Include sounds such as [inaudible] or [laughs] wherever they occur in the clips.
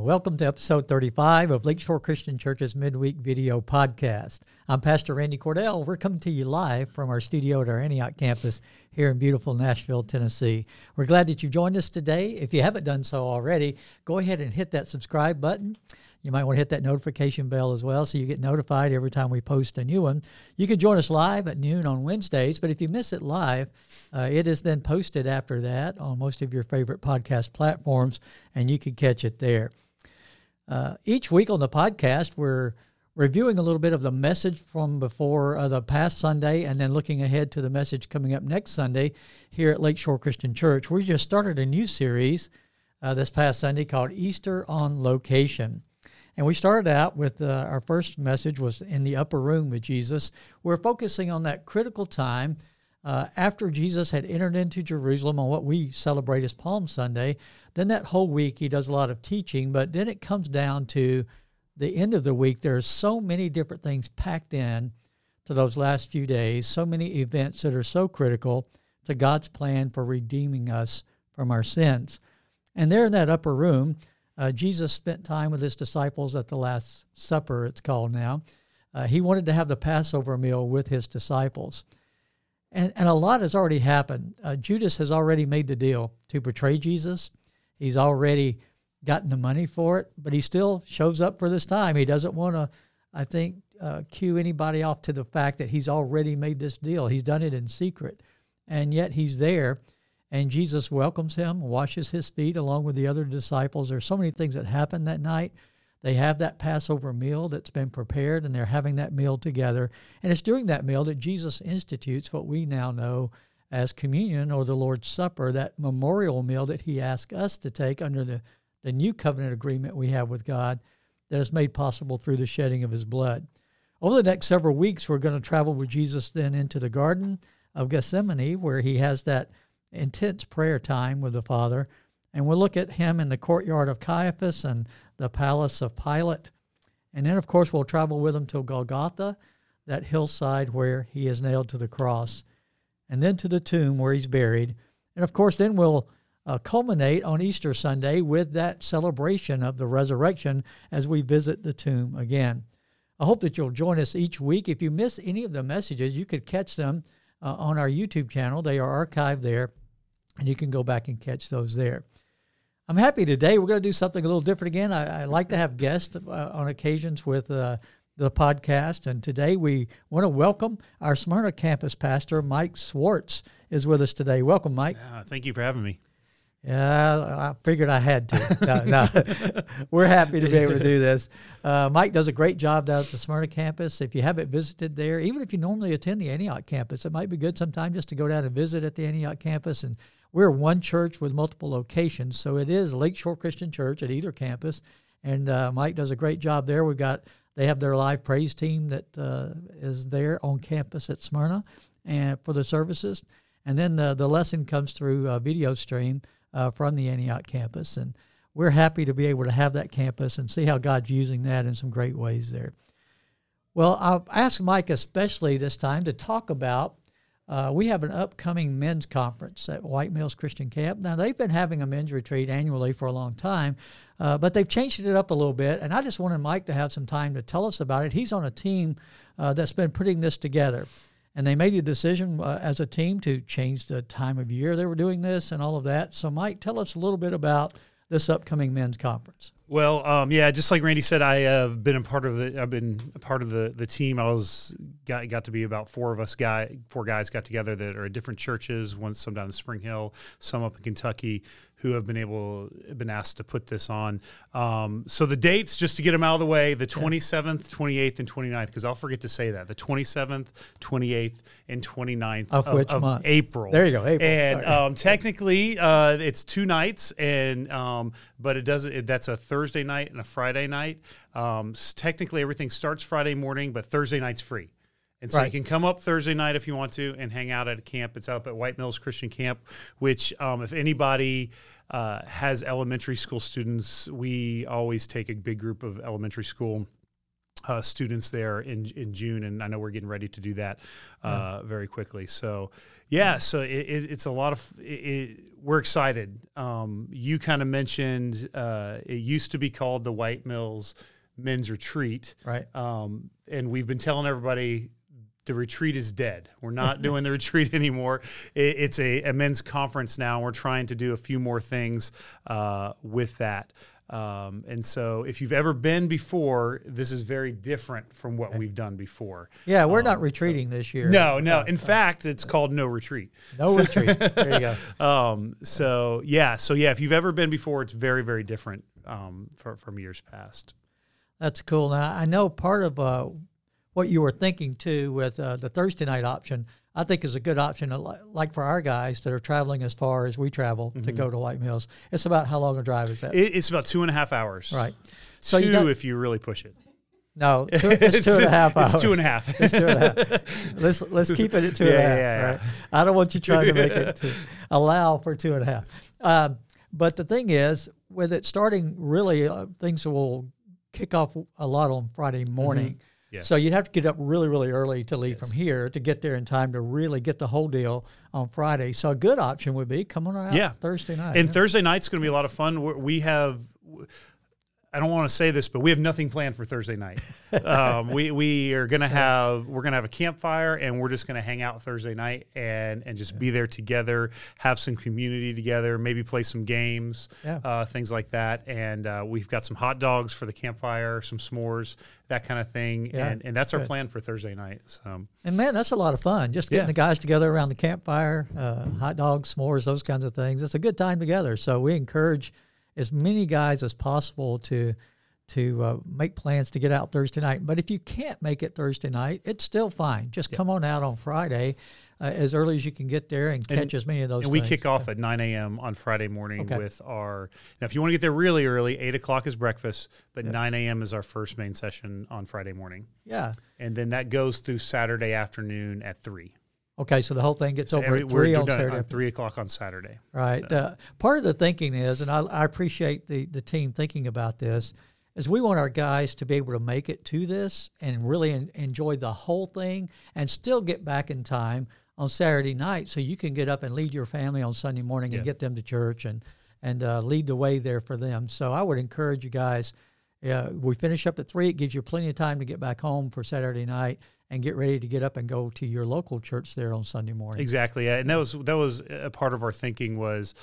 Well, welcome to episode 35 of Lakeshore Christian Church's midweek video podcast. I'm Pastor Randy Cordell. We're coming to you live from our studio at our Antioch campus here in beautiful Nashville, Tennessee. We're glad that you've joined us today. If you haven't done so already, go ahead and hit that subscribe button. You might want to hit that notification bell as well so you get notified every time we post a new one. You can join us live at noon on Wednesdays, but if you miss it live, uh, it is then posted after that on most of your favorite podcast platforms, and you can catch it there. Uh, each week on the podcast, we're reviewing a little bit of the message from before uh, the past Sunday and then looking ahead to the message coming up next Sunday here at Lakeshore Christian Church. We just started a new series uh, this past Sunday called Easter on Location. And we started out with uh, our first message was in the upper room with Jesus. We're focusing on that critical time uh, after Jesus had entered into Jerusalem on what we celebrate as Palm Sunday, then that whole week he does a lot of teaching, but then it comes down to the end of the week. There are so many different things packed in to those last few days, so many events that are so critical to God's plan for redeeming us from our sins. And there in that upper room, uh, Jesus spent time with his disciples at the Last Supper, it's called now. Uh, he wanted to have the Passover meal with his disciples. And, and a lot has already happened. Uh, Judas has already made the deal to betray Jesus. He's already gotten the money for it, but he still shows up for this time. He doesn't want to, I think, uh, cue anybody off to the fact that he's already made this deal. He's done it in secret, and yet he's there. And Jesus welcomes him, washes his feet along with the other disciples. There's so many things that happen that night they have that Passover meal that's been prepared, and they're having that meal together. And it's during that meal that Jesus institutes what we now know as communion or the Lord's Supper, that memorial meal that he asks us to take under the, the new covenant agreement we have with God that is made possible through the shedding of his blood. Over the next several weeks, we're going to travel with Jesus then into the Garden of Gethsemane, where he has that intense prayer time with the Father. And we'll look at him in the courtyard of Caiaphas and the palace of Pilate. And then, of course, we'll travel with him to Golgotha, that hillside where he is nailed to the cross, and then to the tomb where he's buried. And of course, then we'll uh, culminate on Easter Sunday with that celebration of the resurrection as we visit the tomb again. I hope that you'll join us each week. If you miss any of the messages, you could catch them uh, on our YouTube channel. They are archived there, and you can go back and catch those there. I'm happy today. We're going to do something a little different again. I, I like to have guests uh, on occasions with uh, the podcast, and today we want to welcome our Smyrna campus pastor, Mike Swartz, is with us today. Welcome, Mike. Yeah, thank you for having me. Yeah, I figured I had to. [laughs] No, no. [laughs] We're happy to be able to do this. Uh, Mike does a great job down at the Smyrna campus. If you haven't visited there, even if you normally attend the Antioch campus, it might be good sometime just to go down and visit at the Antioch campus and we're one church with multiple locations, so it is Lakeshore Christian Church at either campus, and uh, Mike does a great job there. We've got they have their live praise team that uh, is there on campus at Smyrna, and for the services, and then the the lesson comes through a video stream uh, from the Antioch campus, and we're happy to be able to have that campus and see how God's using that in some great ways there. Well, I'll ask Mike especially this time to talk about uh, we have an upcoming men's conference at White Mills Christian Camp. Now, they've been having a men's retreat annually for a long time, uh, but they've changed it up a little bit. And I just wanted Mike to have some time to tell us about it. He's on a team uh, that's been putting this together. And they made a decision uh, as a team to change the time of year they were doing this and all of that. So, Mike, tell us a little bit about this upcoming men's conference. Well, um, yeah, just like Randy said, I have been a part of the. I've been a part of the the team. I was got got to be about four of us guy four guys got together that are at different churches. One some down in Spring Hill, some up in Kentucky, who have been able been asked to put this on. Um, so the dates, just to get them out of the way, the 27th, 28th, and 29th, because I'll forget to say that the 27th, 28th, and 29th of, of, of April. There you go, April. And um, technically, uh, it's two nights, and um, but it doesn't. It, that's a Thursday night and a Friday night. Um, technically, everything starts Friday morning, but Thursday night's free. And so right. you can come up Thursday night if you want to and hang out at a camp. It's up at White Mills Christian Camp, which, um, if anybody uh, has elementary school students, we always take a big group of elementary school uh, students there in in June, and I know we're getting ready to do that uh, very quickly. So, yeah, so it, it, it's a lot of. It, we're excited. Um, you kind of mentioned uh, it used to be called the White Mills Men's Retreat, Right. um, and we've been telling everybody the retreat is dead. We're not [laughs] doing the retreat anymore. It, it's a, a men's conference now. We're trying to do a few more things uh, with that. Um, and so, if you've ever been before, this is very different from what we've done before. Yeah, we're not retreating this year. Um, No, no. In fact, it's called no retreat. No retreat. There you go. [laughs] Um, so yeah, so yeah, if you've ever been before, it's very, very different um, for, from years past. That's cool. Now I know part of uh, what you were thinking too with uh, the Thursday night option. I think is a good option. uh, Like for our guys that are traveling as far as we travel to go to White Mills, it's about how long a drive is that? Mm-hmm. It, it's about two and a half hours. right. So two you got if you really push it. no, two, [laughs] [laughs] it's two and a half hours. It's two and a half. It's two and a half. Let's let's keep it at two and a Yeah, half. yeah, yeah. Right. I don't want you trying to make it to [laughs] allow for two and a half. Um, but the thing is, with it starting, really uh, things will kick off a lot on Friday morning. Mm-hmm. Yeah. So you'd have to get up really, really early to leave from here to get there in time to really get the whole deal on Friday. So a good option would be come on out Yeah. Thursday night. And yeah. Thursday night's going to be a lot of fun. We have, I don't want to say this, but we have nothing planned for Thursday night. [laughs] um, we we are going to have we're to have a campfire, and we're just going to hang out Thursday night and and just be there together, have some community together, maybe play some games, Yeah. uh, things like that. And uh, we've got some hot dogs for the campfire, some s'mores, that kind of thing. Yeah. And and that's our plan for Thursday night. So And man, that's a lot of fun. Just getting Yeah. the guys together around the campfire, uh, hot dogs, s'mores, those kinds of things. It's a good time together. So we encourage as many guys as possible to to uh, make plans to get out Thursday night. But if you can't make it Thursday night, it's still fine. Just come on out on Friday uh, as early as you can get there and catch as many of those. And we kick off at 9 a.m. on Friday morning Okay. with our. Now, if you want to get there really early, 8 o'clock is breakfast, but 9 a.m. is our first main session on Friday morning. Yeah. And then that goes through Saturday afternoon at 3. Okay. So the whole thing gets over Every- at three on Saturday. at 3 o'clock on Saturday. Right. Uh, part of the thinking is, and I, I appreciate the, the team thinking about this, is we want our guys to be able to make it to this and really en- enjoy the whole thing and still get back in time on Saturday night so you can get up and lead your family on Sunday morning Yeah. and get them to church and, and uh, lead the way there for them. So I would encourage you guys. Yeah, we finish up at three. It gives you plenty of time to get back home for Saturday night and get ready to get up and go to your local church there on Sunday morning. Exactly, yeah. and that was that was a part of our thinking was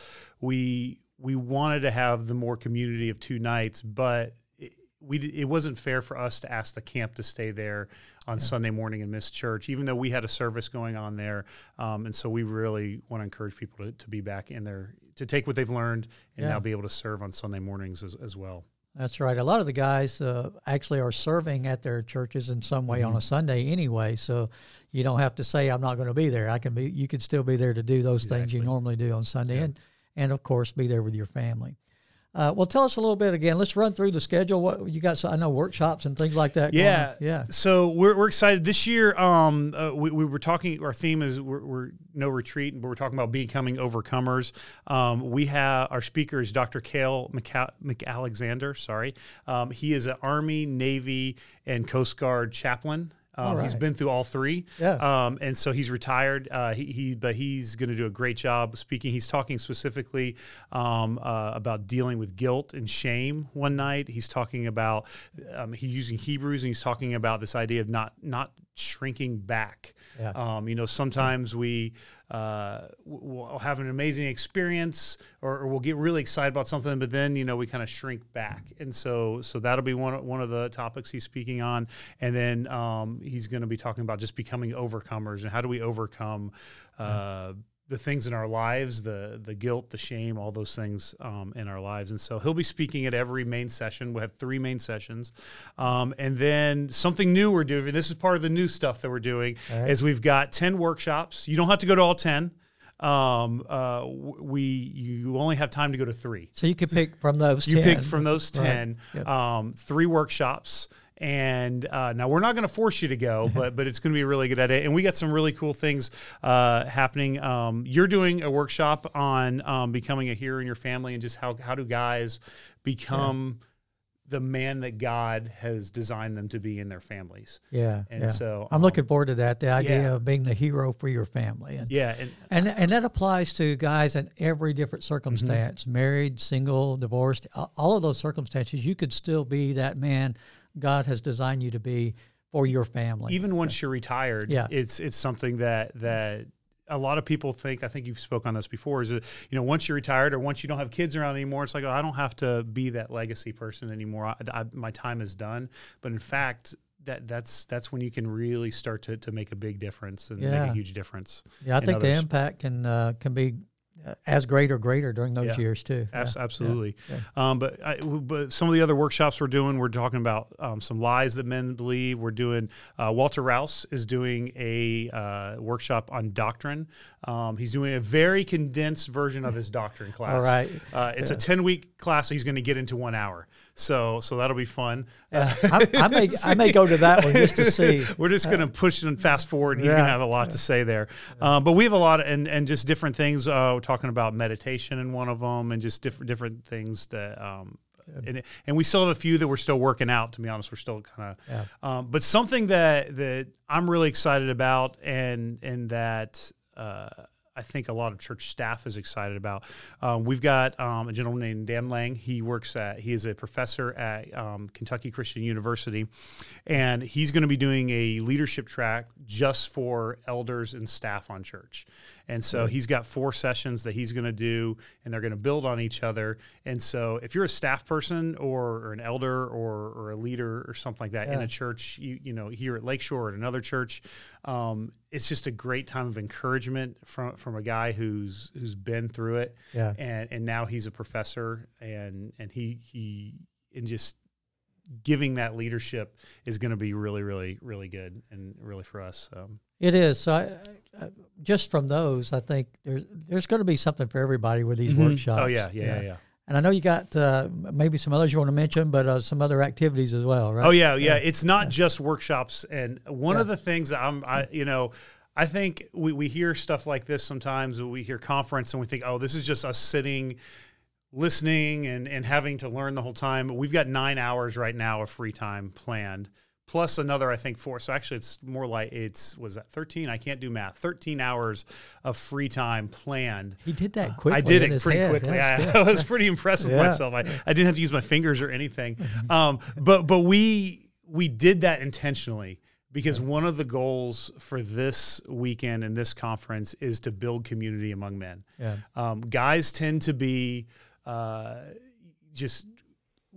we we wanted to have the more community of two nights, but it, we it wasn't fair for us to ask the camp to stay there on Sunday morning and miss church, even though we had a service going on there, um, and so we really want to encourage people to, to be back in there to take what they've learned and Yeah. now be able to serve on Sunday mornings as, as well. That's right. A lot of the guys uh, actually are serving at their churches in some way on Mm-hmm. a Sunday anyway, so you don't have to say I'm not going to be there. I can be. You could still be there to do those things you normally do on Sunday, and and of course be there with your family. Uh, well, tell us a little bit again. Let's run through the schedule. What you got? so- I know workshops and things like that. going Yeah, on. yeah. So we're, we're excited this year. Um, uh, we, we were talking. Our theme is we're, we're no retreat, but we're talking about becoming overcomers. Um, we have our speaker is Dr. Cale McA- McAlexander. Sorry, um, he is an Army, Navy, and Coast Guard chaplain. Um, All He's right. been through all three. Yeah. Um, and so he's retired. Uh, he, he, but he's going to do a great job speaking. He's talking specifically um, uh, about dealing with guilt and shame. One night, he's talking about um, he's using Hebrews, and he's talking about this idea of not not shrinking back. Yeah. Um, you know, sometimes we uh, we'll have an amazing experience, or, or we'll get really excited about something, but then you know we kind of shrink back, and so so that'll be one of- one of the topics he's speaking on, and then um, he's going to be talking about just becoming overcomers and how do we overcome. Uh, the things in our lives, the the guilt, the shame, all those things um, in our lives, and so he'll be speaking at every main session. We have three main sessions, um, and then something new we're doing. This is part of the new stuff that we're doing. Right. Is we've got ten workshops. You don't have to go to all ten. Um, uh, we you only have time to go to three. So you could pick from those. You 10. pick from those Right. 10, Yep. um, three workshops. And uh, now we're not going to force you to go, [laughs] but but it's going to be a really good it. And we got some really cool things uh, happening. Um, you're doing a workshop on um, becoming a hero in your family and just how how do guys become the man that God has designed them to be in their families. Yeah. And yeah. so I'm um, looking forward to that. The idea yeah. of being the hero for your family. And, Yeah, and and, and that applies to guys in every different Mm-hmm. circumstance married, single, divorced, all of those circumstances. You could still be that man God has designed you to be for your family. even once you're retired, Yeah. it's it's something that that a lot of people think. I think you've spoke on this before. Is that you know once you're retired or once you don't have kids around anymore, it's like oh, I don't have to be that legacy person anymore. I, I, my time is done. But in fact. That, that's that's when you can really start to, to make a big difference and make a huge difference. yeah, I in think the impact can uh, can be as great or greater during those Yeah. years too. Abs- Yeah. absolutely. yeah. Um, but I, but some of the other workshops we're doing, we're talking about um, some lies that men believe. We're doing uh, Walter Rouse is doing a uh, workshop on doctrine. Um, he's doing a very condensed version of his doctrine class. All right. Uh, it's a ten week class. He's going to get into one hour. So so that'll be fun. Uh, [laughs] I, I may I may go to that one just to [laughs] see. we're just going to push and fast forward, and he's Yeah. going to have a lot to say there. Um, but we have a lot, of, and and just different things. Uh, we're talking about meditation in one of them, and just different different things that. Um, and, and we still have a few that we're still working out. To be honest, we're still kind of. Yeah. Um, but something that that I'm really excited about, and and that. I think a lot of church staff is excited about. Um, we've got um, a gentleman named Dan Lang. He works at, he is a professor at um, Kentucky Christian University, and he's going to be doing a leadership track just for elders and staff on church. And so he's got four sessions that he's going to do, and they're going to build on each other. And so if you're a staff person or, or an elder or, or a leader or something like that in a church, you, you know, here at Lakeshore or at another church, um, it's just a great time of encouragement from from a guy who's who's been through it, Yeah. and and now he's a professor, and and he he and just giving that leadership is going to be really really really good and really for us. Um, It is. So, I, I, just from those, I think there's there's going to be something for everybody with these workshops. oh yeah, yeah, yeah. yeah. And I know you got uh, maybe some others you want to mention, but uh, some other activities as well, right? Oh yeah, yeah. It's not just workshops. And one Yeah. of the things I'm, I, you know, I think we, we hear stuff like this sometimes. We hear conference and we think, oh, this is just us sitting, listening, and and having to learn the whole time. We've got nine hours right now of free time planned. Plus another, I think four. So actually, it's more like it's was that thirteen? I can't do math. Thirteen hours of free time planned. He did that quickly. I did it pretty head. quickly. I. [laughs] I was pretty impressed with Yeah. myself. I, I didn't have to use my fingers or anything. Um, but but we we did that intentionally because one of the goals for this weekend and this conference is to build community among men. Yeah. Um, guys tend to be uh, just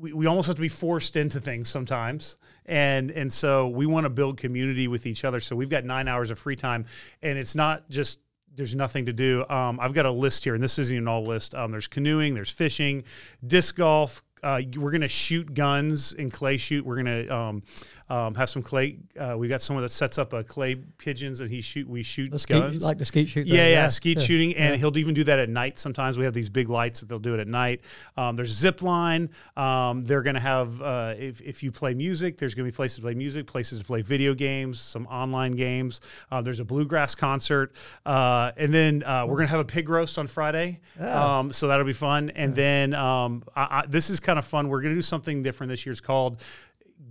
we, we almost have to be forced into things sometimes. And and so we want to build community with each other. So we've got nine hours of free time and it's not just there's nothing to do. Um, i've got a list here and this isn't even all list. Um, there's canoeing there's fishing disc golf. Uh, we're going to shoot guns and clay shoot we're going to um, um, have some clay uh, we got someone that sets up a clay pigeons and he shoot we shoot The skeet, guns like the skeet shoot. yeah, thing. yeah, skeet yeah. shooting, and Yeah. he'll even do that at night. Sometimes we have these big lights that they'll do it at night. Um, there's zip line. Um, they're going to have uh, if if you play music, there's going to be places to play music, places to play video games, some online games. Uh, there's a bluegrass concert, uh, and then uh, we're going to have a pig roast on Friday. Um, so that'll be fun. And then um, I, I, this is kind of fun. We're going to do something different this year. It's called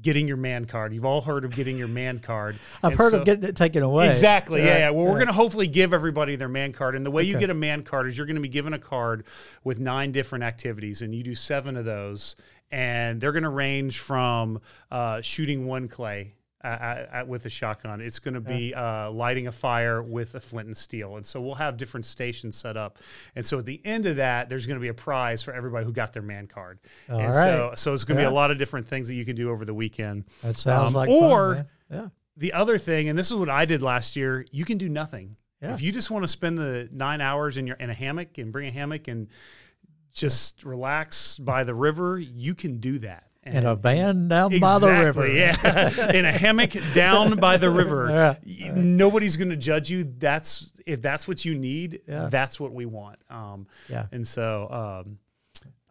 getting your man card. You've all heard of getting your man card. [laughs] I've And heard so- of getting it taken away. Exactly. Yeah. Yeah, yeah. Well, we're going to hopefully give everybody their man card. And the way you get a man card is you're going to be given a card with nine different activities, and you do seven of those. And they're going to range from uh, shooting one clay. Uh, uh, with a shotgun, it's going to be uh, lighting a fire with a flint and steel, and so we'll have different stations set up. And so at the end of that, there's going to be a prize for everybody who got their man card. All and so, right. so it's going to Yeah. be a lot of different things that you can do over the weekend. That sounds Um, like or- fun, yeah. The other thing, and this is what I did last year, you can do nothing. Yeah. If you just want to spend the nine hours in your in a hammock and bring a hammock and just relax by the river, you can do that. And a van down exactly, by the river. yeah, [laughs] in a hammock down by the river. [laughs] Yeah. Nobody's going to judge you. That's if that's what you need. Yeah. That's what we want. Um, Yeah. and so um,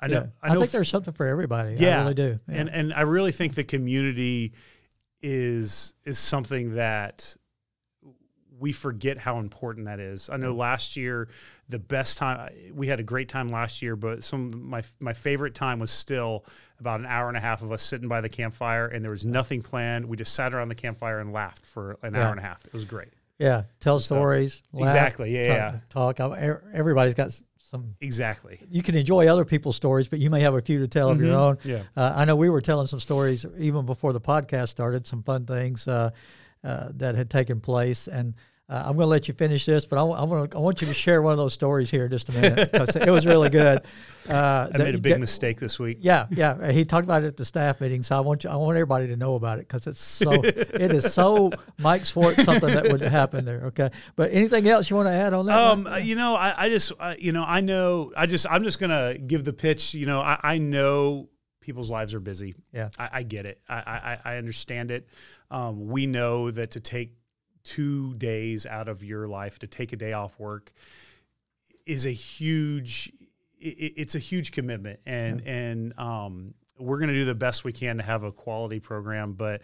I know. Yeah. I know. think f- there's something for everybody. yeah, I really do. And and I really think the community is is something that we forget how important that is. I know last year, the best time we had a great time last year, but some my my favorite time was still about an hour and a half of us sitting by the campfire, and there was nothing planned. We just sat around the campfire and laughed for an Yeah. hour and a half. It was great. Yeah, tell stories. laugh, Exactly, yeah, talk, yeah. Talk. Everybody's got some. Exactly. You can enjoy other people's stories, but you may have a few to tell of your Mhm, own. yeah. Uh, I know we were telling some stories even before the podcast started. Some fun things uh, uh, that had taken place, and uh, I'm going to let you finish this, but I, wa- I, want I want you to share one of those stories here in just a minute because it was really good. [laughs] Uh, I made a big mistake this week. Yeah, yeah. He talked about it at the staff meeting, so I want you, I want everybody to know about it because it's so [laughs] it is so Mike Swartz something that would happen there. Okay, but anything else you want to add on that? Um, one? uh, you know, I, I just, uh, you know, I know, I just, I'm just gonna give the pitch. You know, I, I know people's lives are busy. Yeah. I, I get it. I, I, I understand it. Um, we know that to take two days out of your life, to take a day off work, is a huge. It, it's a huge commitment, and and um, we're gonna do the best we can to have a quality program, but.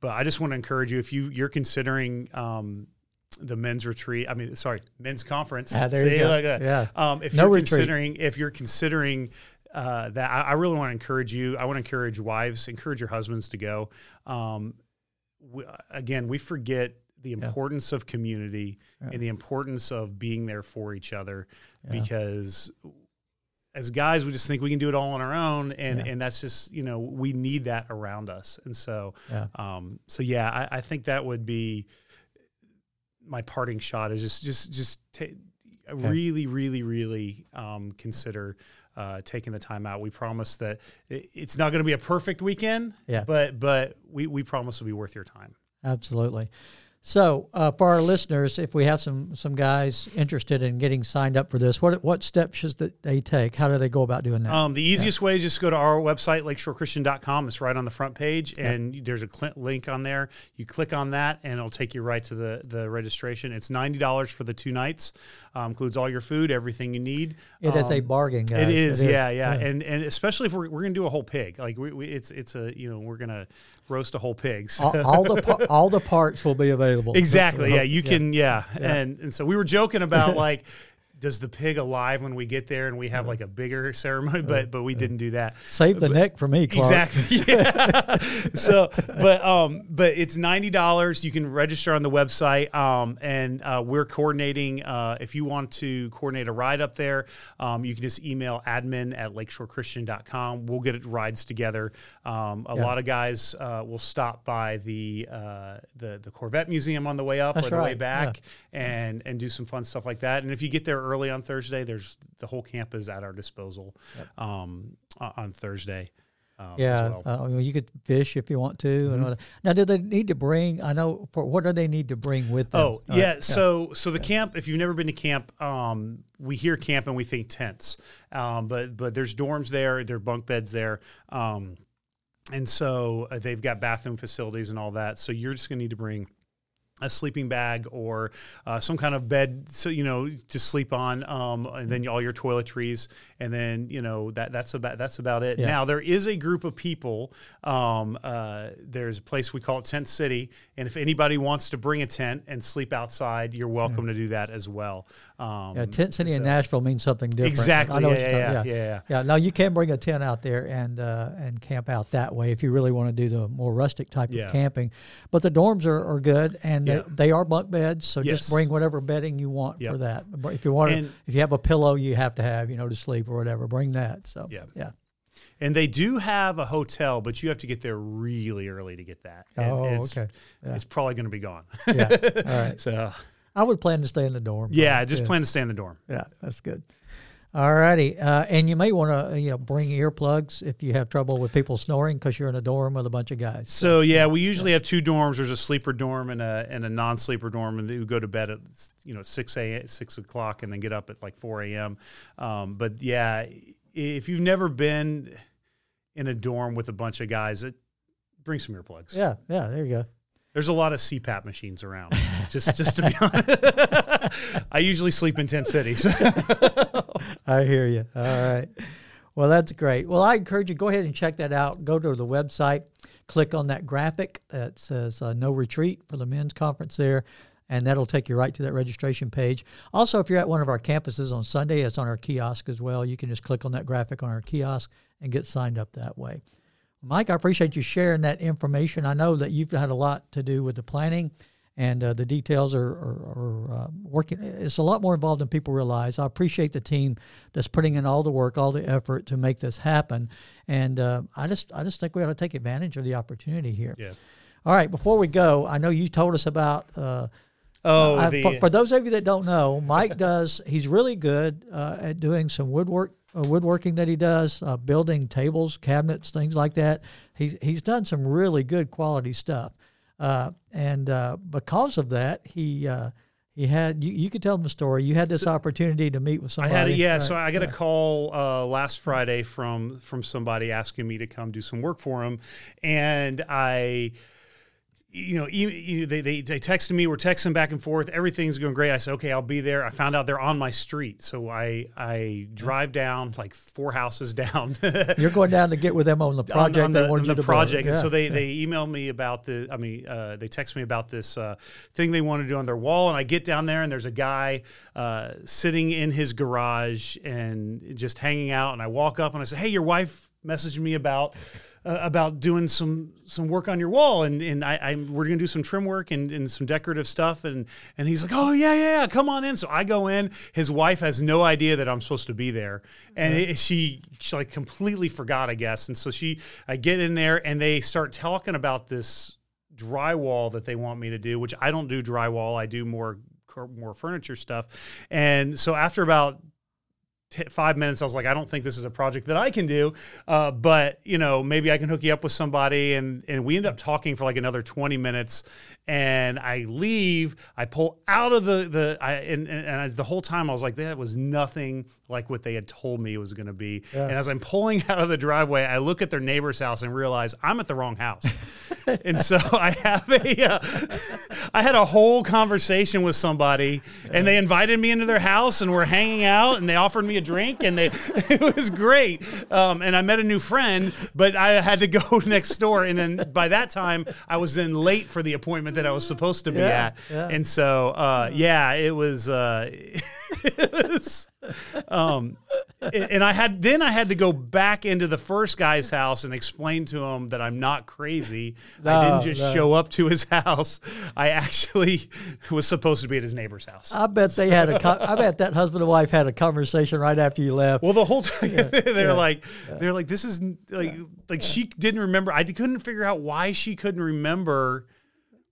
But I just want to encourage you if you you're considering um, the men's retreat. I mean, sorry, men's conference. Ah, there you go. like. Yeah. Um, if No you're retreat. considering, if you're considering uh, that, I, I really want to encourage you. I want to encourage wives, encourage your husbands to go. Um, we, again, we forget the importance of community and the importance of being there for each other because as guys we just think we can do it all on our own and Yeah. and that's just you know we need that around us. And so Yeah. um so yeah I, I think that would be my parting shot is just just just ta- really really really um consider uh, taking the time out. We promise that it's not going to be a perfect weekend, Yeah. but but we, we promise it'll be worth your time. Absolutely. So, uh, for our listeners, if we have some some guys interested in getting signed up for this, what what steps should they take? How do they go about doing that? Um, the easiest way is just go to our website, lakeshorechristian.com. It's right on the front page, and there's a cl- link on there. You click on that, and it'll take you right to the, the registration. It's $90 for the two nights, um, includes all your food, everything you need. it is a Um, bargain, guys. It is, yeah, yeah, and and especially if we're, we're gonna do a whole pig, like we, we it's it's a you know we're gonna roast a whole pig. So- all, all the all the parts will be available. Exactly. Yeah, you Yeah. can. Yeah. and and so we were joking about [laughs] like, does the pig alive when we get there and we have like a bigger [laughs] ceremony? But but we didn't do that. Save the neck for me, Clark. Exactly. [laughs] Yeah. [laughs] so, but um, but it's ninety dollars. You can register on the website, um, and uh, we're coordinating. Uh, if you want to coordinate a ride up there, um, you can just email admin at lakeshorechristian.com. We'll get it rides together. Um, a Yeah. lot of guys uh, will stop by the uh, the the Corvette Museum on the way up That's or the way right, back, and and do some fun stuff like that. And if you get there early on Thursday, there's the whole camp is at our disposal um, on Thursday. Um, Yeah, well. uh, you could fish if you want to. Mm-hmm. Now, do they need to bring? I know for what do they need to bring with them? Oh yeah, so so the camp. If you've never been to camp, um, we hear camp and we think tents, um, but but there's dorms there, there are bunk beds there, um, and so uh, they've got bathroom facilities and all that. So you're just gonna need to bring a sleeping bag or uh, some kind of bed, so you know to sleep on, um, and then all your toiletries, and then you know that that's about that's about it. Yeah. Now there is a group of people. Um, uh, there's a place we call it Tent City, and if anybody wants to bring a tent and sleep outside, you're welcome to do that as well. Um, Yeah, tent city in Nashville means something different. Exactly, I know yeah, yeah, yeah, yeah, yeah. No, you can bring a tent out there and uh, and camp out that way if you really want to do the more rustic type Yeah. of camping. But the dorms are, are good and Yeah. they, they are bunk beds, so Yes. just bring whatever bedding you want for that. If you want, And- if you have a pillow, you have to have you know to sleep or whatever. Bring that. So Yeah. yeah. And they do have a hotel, but you have to get there really early to get that. And Oh, it's, okay. Yeah. It's probably going to be gone. Yeah. All [laughs] right. so I would plan to stay in the dorm. yeah, just plan to stay in the dorm. Yeah, that's good. All righty, uh, and you may want to you know bring earplugs if you have trouble with people snoring because you're in a dorm with a bunch of guys. So yeah, we usually have two dorms. There's a sleeper dorm and a and a non-sleeper dorm, and they go to bed at you know six a six o'clock and then get up at like four a.m. Um, but yeah, if you've never been in a dorm with a bunch of guys, it, bring some earplugs. Yeah, yeah, there you go. There's a lot of CPAP machines around. [laughs] just just to be honest, [laughs] I usually sleep in tent cities. [laughs] I hear you. All right. Well, that's great. Well, I encourage you go ahead and check that out. Go to the website, click on that graphic that says uh, "No Retreat" for the men's conference there, and that'll take you right to that registration page. Also, if you're at one of our campuses on Sunday, it's on our kiosk as well. You can just click on that graphic on our kiosk and get signed up that way. Mike, I appreciate you sharing that information. I know that you've had a lot to do with the planning and uh, the details are, are, are uh, working. It's a lot more involved than people realize. I appreciate the team that's putting in all the work, all the effort to make this happen, and uh, I just I just think we ought to take advantage of the opportunity here. Yeah. All right, before we go, I know you told us about. Uh, oh, I, the, for, for, those of you that don't know, Mike [laughs] does. He's really good uh, at doing some woodwork uh, woodworking that he does, uh, building tables, cabinets, things like that. He's he's done some really good quality stuff. Uh, and uh, because of that, he uh, he had you, you could tell him the story. You had this so, opportunity to meet with somebody. I had a, yeah, right? so I got a call uh, last Friday from from somebody asking me to come do some work for him, and I you know, you, they, they, they texted me, we're texting back and forth. Everything's going great. I said, okay, I'll be there. I found out they're on my street. So I, I drive down like four houses [laughs] down. You're going down to get with them on the project. on, on the, on the project. Yeah. And so they, yeah. they emailed me about the, I mean, uh, they text me about this uh, thing they want to do on their wall. And I get down there and there's a guy uh, sitting in his garage and just hanging out. And I walk up and I say, hey, your wife messaged me about uh, about doing some some work on your wall, and and I, I we're gonna do some trim work and, and some decorative stuff, and and he's like, oh yeah, yeah, come on in. So I go in. His wife has no idea that I'm supposed to be there, and it, she she like completely forgot, I guess. And so she, I get in there, and they start talking about this drywall that they want me to do, which I don't do drywall. I do more more furniture stuff. And so after about t- five minutes, I was like, I don't think this is a project that I can do, uh, but you know, maybe I can hook you up with somebody. And and we end up talking for like another twenty minutes, and I leave. I pull out of the the I and, and, and I, the whole time I was like, that was nothing like what they had told me it was going to be. Yeah. And as I'm pulling [laughs] out of the driveway, I look at their neighbor's house and realize I'm at the wrong house. [laughs] and so I have a uh, I had a whole conversation with somebody, and they invited me into their house, and we're hanging out, and they offered me a drink, and they [laughs] it was great. Um, and I met a new friend, but I had to go [laughs] next door, and then by that time I was then late for the appointment that I was supposed to be yeah, at, yeah. and so uh, yeah, it was. Uh, [laughs] was [laughs] um, and I had then I had to go back into the first guy's house and explain to him that I'm not crazy. No, I didn't just no. show up to his [laughs] house. I actually was supposed to be at his neighbor's house. I bet they had a. I bet that husband and wife had a conversation right after you left. Well, the whole time yeah, [laughs] they're yeah, like, yeah. they're like, this is like, like she didn't remember. I couldn't figure out why she couldn't remember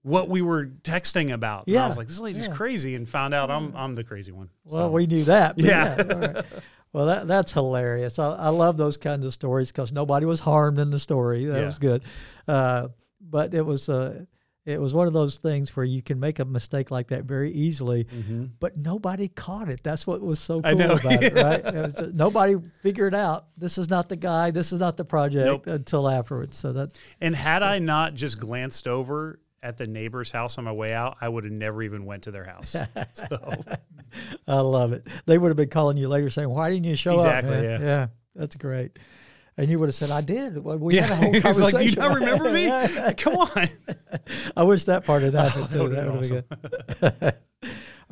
what we were texting about. Yeah. And I was like, this lady's yeah. crazy, and found out I'm I'm the crazy one. Well, so. we knew that. Yeah. yeah right. Well, that that's hilarious. I, I love those kinds of stories because nobody was harmed in the story. That yeah. was good. Uh, but it was uh, it was one of those things where you can make a mistake like that very easily, mm-hmm. but nobody caught it. That's what was so cool about it, [laughs] right? It just, nobody figured out this is not the guy, this is not the project nope. until afterwards. So that. And had I not just glanced over at the neighbor's house on my way out, I would have never even went to their house. [laughs] So I love it. They would have been calling you later saying, "Why didn't you show exactly, up?" Exactly. Yeah. yeah, that's great. And you would have said, "I did." We yeah. had a whole [laughs] conversation. like, "Do you not remember me? [laughs] Come on." I wish that part had oh, happened oh. That would have awesome. been good.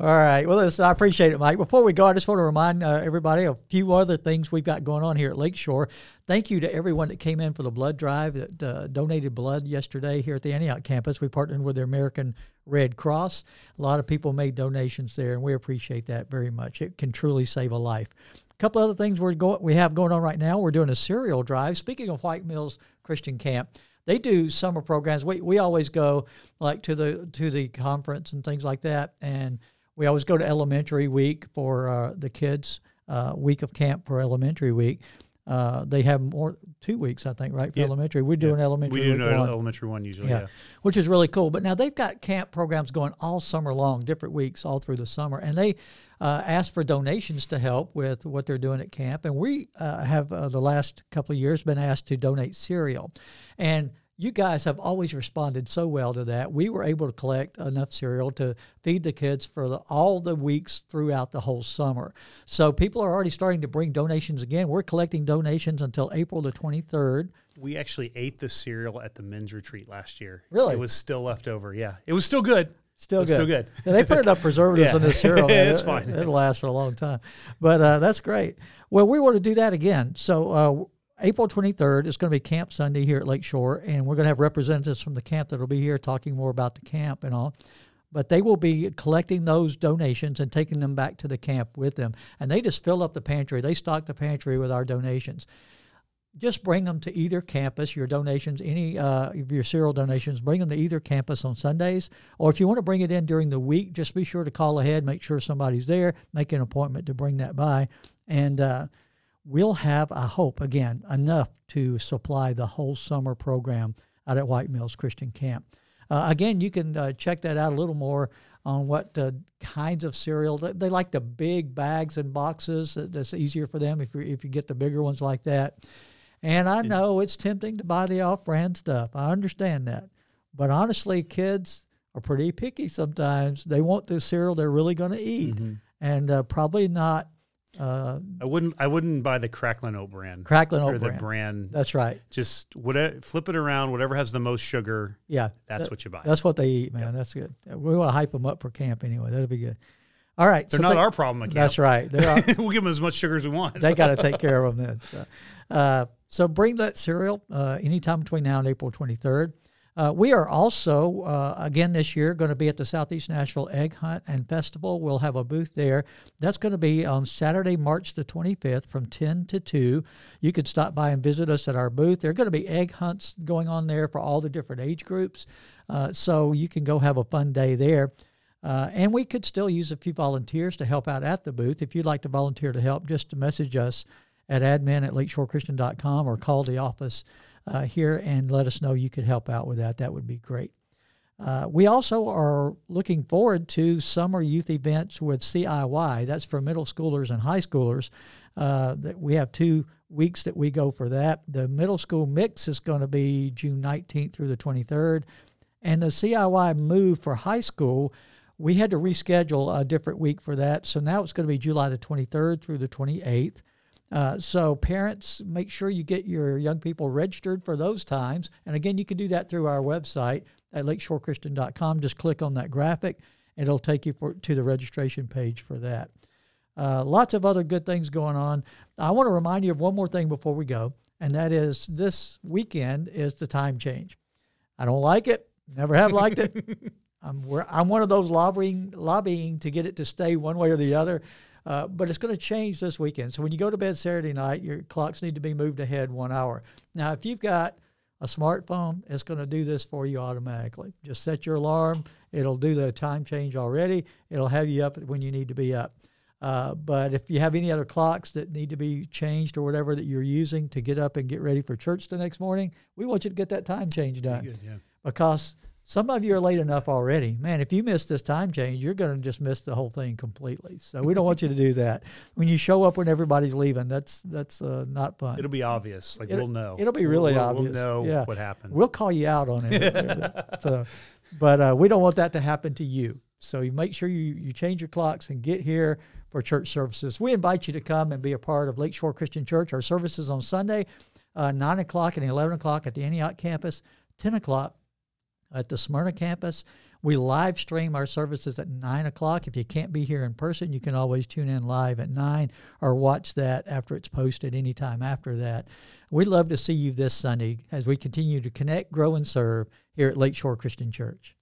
All right. Well, listen, I appreciate it, Mike. Before we go, I just want to remind uh, everybody a few other things we've got going on here at Lakeshore. Thank you to everyone that came in for the blood drive that uh, donated blood yesterday here at the Antioch campus. We partnered with the American Red Cross. A lot of people made donations there, and we appreciate that very much. It can truly save a life. A couple other things we're going we have going on right now. We're doing a cereal drive. Speaking of White Mills Christian Camp, they do summer programs. We we always go like to the to the conference and things like that, and we always go to elementary week for uh, the kids, uh, week of camp for elementary week. Uh, they have more two weeks, I think, right? For yeah. elementary, we do yeah. an elementary. We do an elementary one usually, yeah. yeah. which is really cool. But now they've got camp programs going all summer long, different weeks all through the summer, and they uh, ask for donations to help with what they're doing at camp. And we uh, have uh, the last couple of years been asked to donate cereal, and you guys have always responded so well to that. We were able to collect enough cereal to feed the kids for the, all the weeks throughout the whole summer. So people are already starting to bring donations again. We're collecting donations until April the 23rd. We actually ate the cereal at the men's retreat last year. Really? It was still left over. Yeah. It was still good. Still good. still good. Yeah, they put enough preservatives [laughs] Yeah. in this cereal. [laughs] It's It- fine. It'll last for a long time. But uh, that's great. Well, we want to do that again. So uh, April 23rd is going to be Camp Sunday here at Lakeshore, and we're going to have representatives from the camp that will be here talking more about the camp and all. But they will be collecting those donations and taking them back to the camp with them. And they just fill up the pantry. They stock the pantry with our donations just bring them to either campus. Your donations, any uh, of your cereal donations, bring them to either campus on Sundays. Or if you want to bring it in during the week, just be sure to call ahead, make sure somebody's there, make an appointment to bring that by, and uh, we'll have, I hope, again, enough to supply the whole summer program out at White Mills Christian Camp. Uh, again, you can uh, check that out a little more on what uh, kinds of cereal they, they like. The big bags and boxes. That's easier for them if you if you get the bigger ones like that. And I know it's tempting to buy the off-brand stuff. I understand that, but honestly, kids are pretty picky sometimes. They want the cereal they're really going to eat, Mm-hmm. and uh, probably not uh, I wouldn't. I wouldn't buy the Cracklin Oat Bran Cracklin or Oat the brand. brand. That's right. Just whatever. Flip it around. Whatever has the most sugar. Yeah, That's that- what you buy. That's what they eat, man. That's good. We want to hype them up for camp anyway. That'll be good. All right, They're so not they- our problem. At camp. That's right. Our, [laughs] we'll give them as much sugar as we want. they got to [laughs] take care of them then. So, uh, so bring that cereal uh, anytime between now and April 23rd. Uh, we are also, uh, again this year, going to be at the Southeast Nashville Egg Hunt and Festival. We'll have a booth there. That's going to be on Saturday, March the 25th from 10 to 2. You could stop by and visit us at our booth. There are going to be egg hunts going on there for all the different age groups. Uh, so you can go have a fun day there. Uh, and we could still use a few volunteers to help out at the booth. If you'd like to volunteer to help, just message us at admin at lakeshorechristian.com or call the office uh, here and let us know you could help out with that. That would be great. Uh, we also are looking forward to summer youth events with CIY. That's for middle schoolers and high schoolers. Uh, that we have two weeks that we go for that. The middle school mix is going to be June 19th through the 23rd, and the CIY move for high school. We had to reschedule a different week for that, so now it's going to be July the 23rd through the 28th. Uh, so parents, make sure you get your young people registered for those times. And again, you can do that through our website at lakeshorechristian.com. Just click on that graphic, and it'll take you for, to the registration page for that. Uh, lots of other good things going on. I want to remind you of one more thing before we go, and that is this weekend is the time change. I don't like it. Never have liked it. [laughs] I'm we're, I'm one of those lobbying lobbying to get it to stay one way or the other. Uh, but it's going to change this weekend. So when you go to bed Saturday night, your clocks need to be moved ahead one hour. Now, if you've got a smartphone, it's going to do this for you automatically. Just set your alarm. It'll do the time change already. It'll have you up when you need to be up. Uh, but if you have any other clocks that need to be changed or whatever that you're using to get up and get ready for church the next morning, we want you to get that time change done Good, yeah. because some of you are late enough already. Man, if you miss this time change, you're going to just miss the whole thing completely. So we don't want you to do that. When you show up when everybody's leaving, that's that's uh, not fun. It'll be obvious. Like It'll- we'll know. it'll be really we'll, obvious. We'll know Yeah. what happened. We'll call you out on it. [laughs] so, but uh, we don't want that to happen to you. So you make sure you, you change your clocks and get here for church services. We invite you to come and be a part of Lakeshore Christian Church. Our services on Sunday, uh, 9 o'clock and 11 o'clock at the Antioch campus, 10 o'clock at the Smyrna campus. We live stream our services at 9 o'clock. If you can't be here in person, you can always tune in live at 9 or watch that after it's posted anytime after that. We'd love to see you this Sunday as we continue to connect, grow, and serve here at Lakeshore Christian Church.